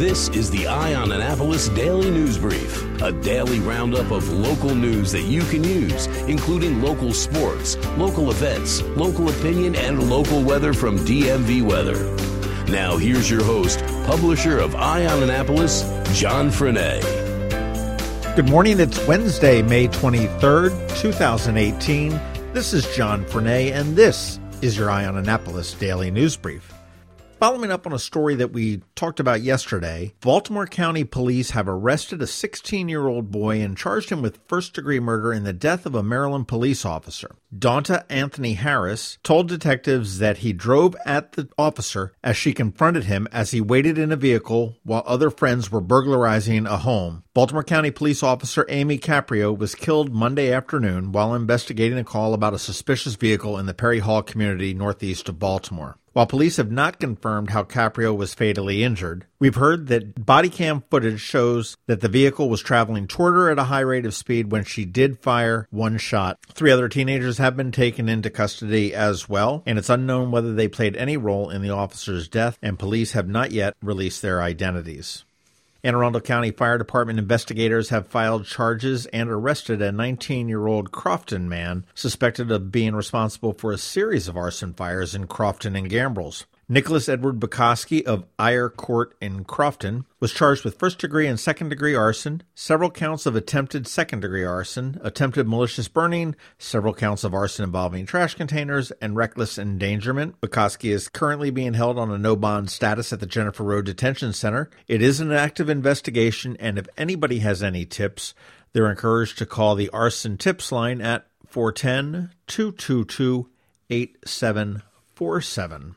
This is the Eye on Annapolis Daily News Brief, a daily roundup of local news that you can use, including local sports, local events, local opinion, and local weather from DMV Weather. Now, here's your host, publisher of Eye on Annapolis, John Frenaye. Good morning. It's Wednesday, May 23rd, 2018. This is John Frenaye, and this is your Eye on Annapolis Daily News Brief. Following up on a story that we talked about yesterday, Baltimore County Police have arrested a 16 year old boy and charged him with first degree murder in the death of a Maryland police officer. Dawnta Anthony Harris told detectives that he drove at the officer as she confronted him as he waited in a vehicle while other friends were burglarizing a home. Baltimore County Police Officer Amy Caprio was killed Monday afternoon while investigating a call about a suspicious vehicle in the Perry Hall community northeast of Baltimore. While police have not confirmed how Caprio was fatally injured, we've heard that body cam footage shows that the vehicle was traveling toward her at a high rate of speed when she did fire one shot. Three other teenagers have been taken into custody as well, and it's unknown whether they played any role in the officer's death, and police have not yet released their identities. Anne Arundel County Fire Department investigators have filed charges and arrested a 19 year old Crofton man suspected of being responsible for a series of arson fires in Crofton and Gambrills. Nicholas Edward Bukowski of Eyre Court in Crofton was charged with first degree and second degree arson, several counts of attempted second degree arson, attempted malicious burning, several counts of arson involving trash containers, and reckless endangerment. Bukowski is currently being held on a no bond status at the Jennifer Road Detention Center. It is an active investigation, and if anybody has any tips, they're encouraged to call the arson tips line at 410 222 8747.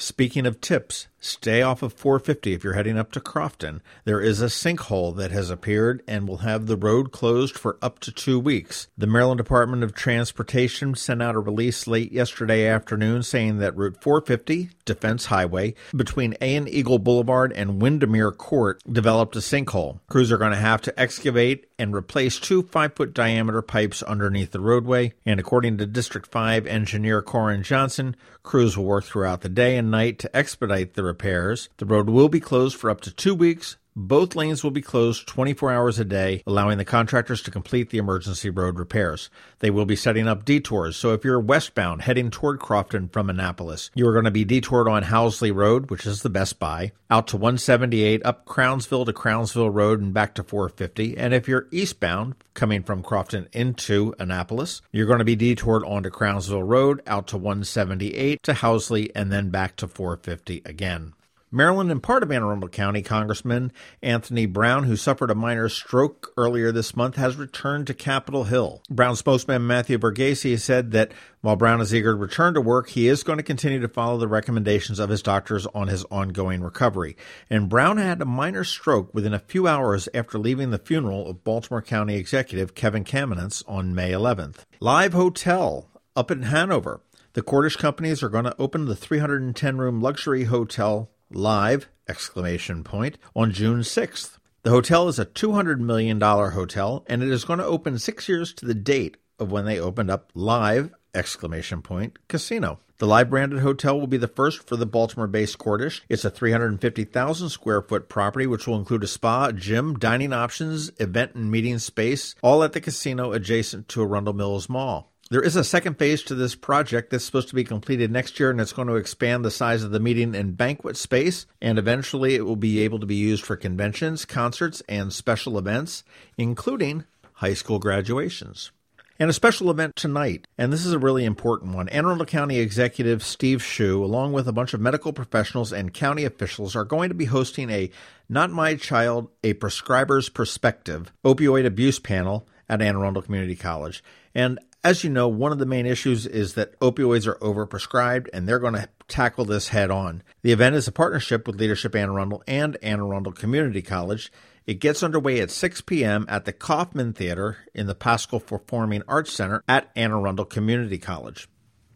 Speaking of tips, stay off of 450 if you're heading up to Crofton. There is a sinkhole that has appeared and will have the road closed for up to two weeks. The Maryland Department of Transportation sent out a release late yesterday afternoon saying that Route 450, Defense Highway, between A and Eagle Boulevard and Windermere Court developed a sinkhole. Crews are going to have to excavate and replace two five foot diameter pipes underneath the roadway. And according to District 5 engineer Corin Johnson, crews will work throughout the day and night to expedite the repairs. The road will be closed for up to two weeks both lanes will be closed 24 hours a day, allowing the contractors to complete the emergency road repairs. They will be setting up detours, so if you're westbound heading toward Crofton from Annapolis, you are going to be detoured on Housley Road, which is the Best Buy, out to 178, up Crownsville to Crownsville Road, and back to 450. And if you're eastbound, coming from Crofton into Annapolis, you're going to be detoured onto Crownsville Road, out to 178 to Housley, and then back to 450 again. Maryland and part of Anne Arundel County Congressman Anthony Brown, who suffered a minor stroke earlier this month, has returned to Capitol Hill. Brown spokesman Matthew Verghese said that while Brown is eager to return to work, he is going to continue to follow the recommendations of his doctors on his ongoing recovery. And Brown had a minor stroke within a few hours after leaving the funeral of Baltimore County Executive Kevin Kamenetz on May 11th. Live Hotel up in Hanover. The Cordish companies are going to open the 310 room luxury hotel live exclamation point on June 6th. The hotel is a $200 million hotel and it is going to open 6 years to the date of when they opened up live exclamation point casino. The live branded hotel will be the first for the Baltimore based Cordish. It's a 350,000 square foot property, which will include a spa, gym, dining options, event and meeting space, all at the casino adjacent to Arundel Mills Mall. There is a second phase to this project that's supposed to be completed next year, and it's going to expand the size of the meeting and banquet space. And eventually, it will be able to be used for conventions, concerts, and special events, including high school graduations. And a special event tonight, and this is a really important one. Anne Arundel County Executive Steve Schuh, along with a bunch of medical professionals and county officials, are going to be hosting a Not My Child, a Prescriber's Perspective opioid abuse panel at Anne Arundel Community College. And as you know, one of the main issues is that opioids are overprescribed, and they're going to tackle this head on. The event is a partnership with Leadership Anne Arundel and Anne Arundel Community College. It gets underway at 6 p.m. at the Kaufman Theater in the Pascal Performing Arts Center at Anne Arundel Community College.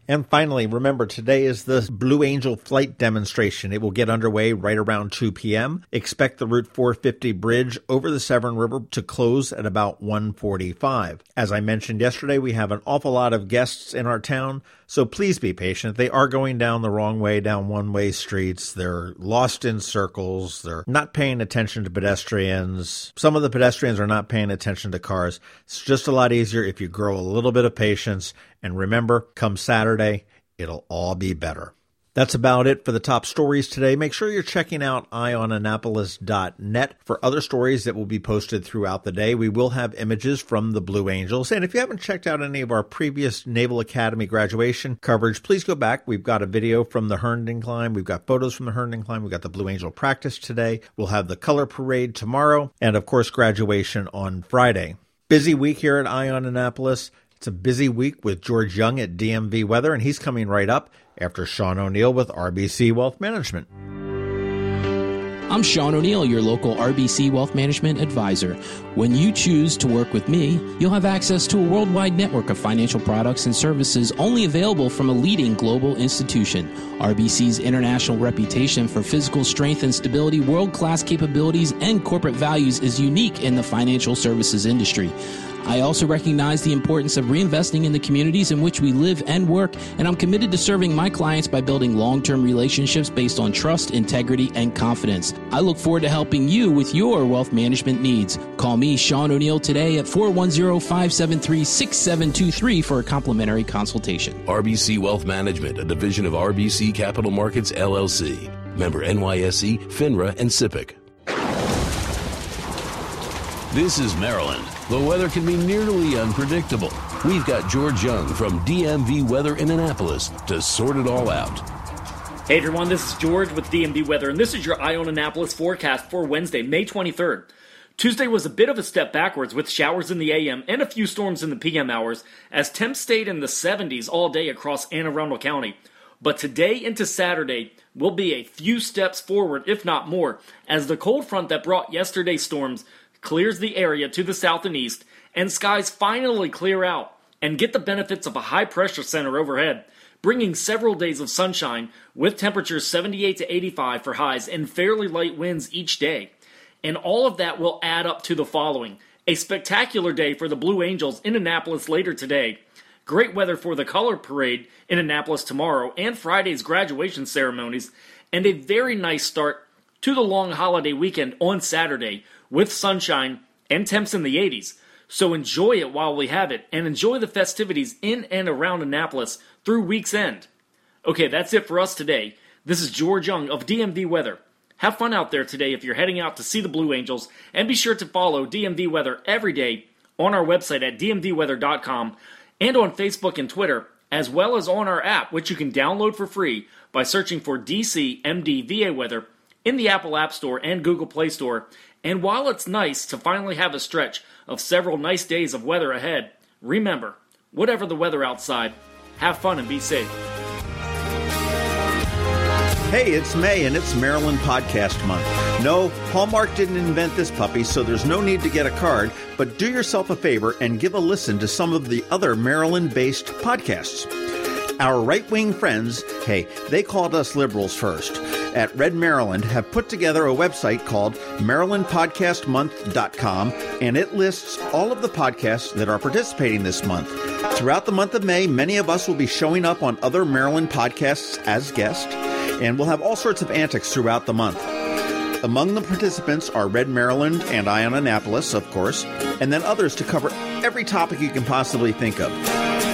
And finally, remember today is the Blue Angel flight demonstration. It will get underway right around 2 p.m. Expect the Route 450 bridge over the Severn River to close at about 1:45. As I mentioned yesterday, we have an awful lot of guests in our town, so please be patient. They are going down the wrong way down one-way streets. They're lost in circles. They're not paying attention to pedestrians. Some of the pedestrians are not paying attention to cars. It's just a lot easier if you grow a little bit of patience and remember, come Saturday, it'll all be better. That's about it for the top stories today. Make sure you're checking out eyeonannapolis.net for other stories that will be posted throughout the day. We will have images from the Blue Angels. And if you haven't checked out any of our previous Naval Academy graduation coverage, please go back. We've got a video from the Herndon climb. We've got photos from the Herndon climb. We've got the Blue Angel practice today. We'll have the color parade tomorrow. And of course, graduation on Friday. Busy week here at Eye on Annapolis. It's a busy week with George Young at DMV Weather, and he's coming right up after Sean O'Neill with RBC Wealth Management. I'm Sean O'Neill, your local RBC Wealth Management advisor. When you choose to work with me, you'll have access to a worldwide network of financial products and services only available from a leading global institution. RBC's international reputation for physical strength and stability, world class capabilities, and corporate values is unique in the financial services industry. I also recognize the importance of reinvesting in the communities in which we live and work, and I'm committed to serving my clients by building long term relationships based on trust, integrity, and confidence. I look forward to helping you with your wealth management needs. Call me, Sean O'Neill, today at 410 573 6723 for a complimentary consultation. RBC Wealth Management, a division of RBC Capital Markets, LLC. Member NYSE, FINRA, and SIPC. This is Maryland. The weather can be nearly unpredictable. We've got George Young from DMV Weather in Annapolis to sort it all out. Hey everyone, this is George with DMV Weather, and this is your Eye on Annapolis forecast for Wednesday, May 23rd. Tuesday was a bit of a step backwards with showers in the AM and a few storms in the PM hours, as temps stayed in the 70s all day across Anne Arundel County. But today into Saturday will be a few steps forward, if not more, as the cold front that brought yesterday's storms clears the area to the south and east, and skies finally clear out and get the benefits of a high pressure center overhead, bringing several days of sunshine with temperatures 78 to 85 for highs and fairly light winds each day. And all of that will add up to the following a spectacular day for the Blue Angels in Annapolis later today. Great weather for the color parade in Annapolis tomorrow and Friday's graduation ceremonies, and a very nice start to the long holiday weekend on Saturday with sunshine and temps in the 80s. So enjoy it while we have it and enjoy the festivities in and around Annapolis through week's end. Okay, that's it for us today. This is George Young of DMV Weather. Have fun out there today if you're heading out to see the Blue Angels, and be sure to follow DMV Weather every day on our website at dmvweather.com and on Facebook and Twitter, as well as on our app, which you can download for free by searching for DC MD Weather in the Apple App Store and Google Play Store and while it's nice to finally have a stretch of several nice days of weather ahead, remember, whatever the weather outside, have fun and be safe. Hey, it's May and it's Maryland Podcast Month. No, Hallmark didn't invent this puppy, so there's no need to get a card, but do yourself a favor and give a listen to some of the other Maryland based podcasts. Our right wing friends, hey, they called us liberals first, at Red Maryland have put together a website called MarylandPodcastMonth.com, and it lists all of the podcasts that are participating this month. Throughout the month of May, many of us will be showing up on other Maryland podcasts as guests, and we'll have all sorts of antics throughout the month. Among the participants are Red Maryland and Eye on Annapolis, of course, and then others to cover every topic you can possibly think of.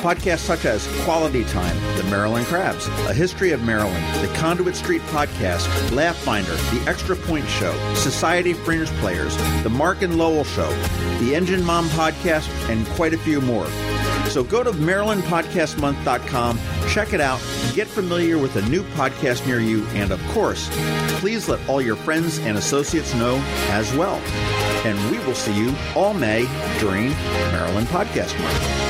Podcasts such as Quality Time, The Maryland Crabs, A History of Maryland, The Conduit Street Podcast, Laugh Finder, The Extra Point Show, Society Fringe Players, The Mark and Lowell Show, The Engine Mom Podcast, and quite a few more. So go to MarylandPodcastMonth.com, check it out, get familiar with a new podcast near you, and of course, please let all your friends and associates know as well. And we will see you all May during Maryland Podcast Month.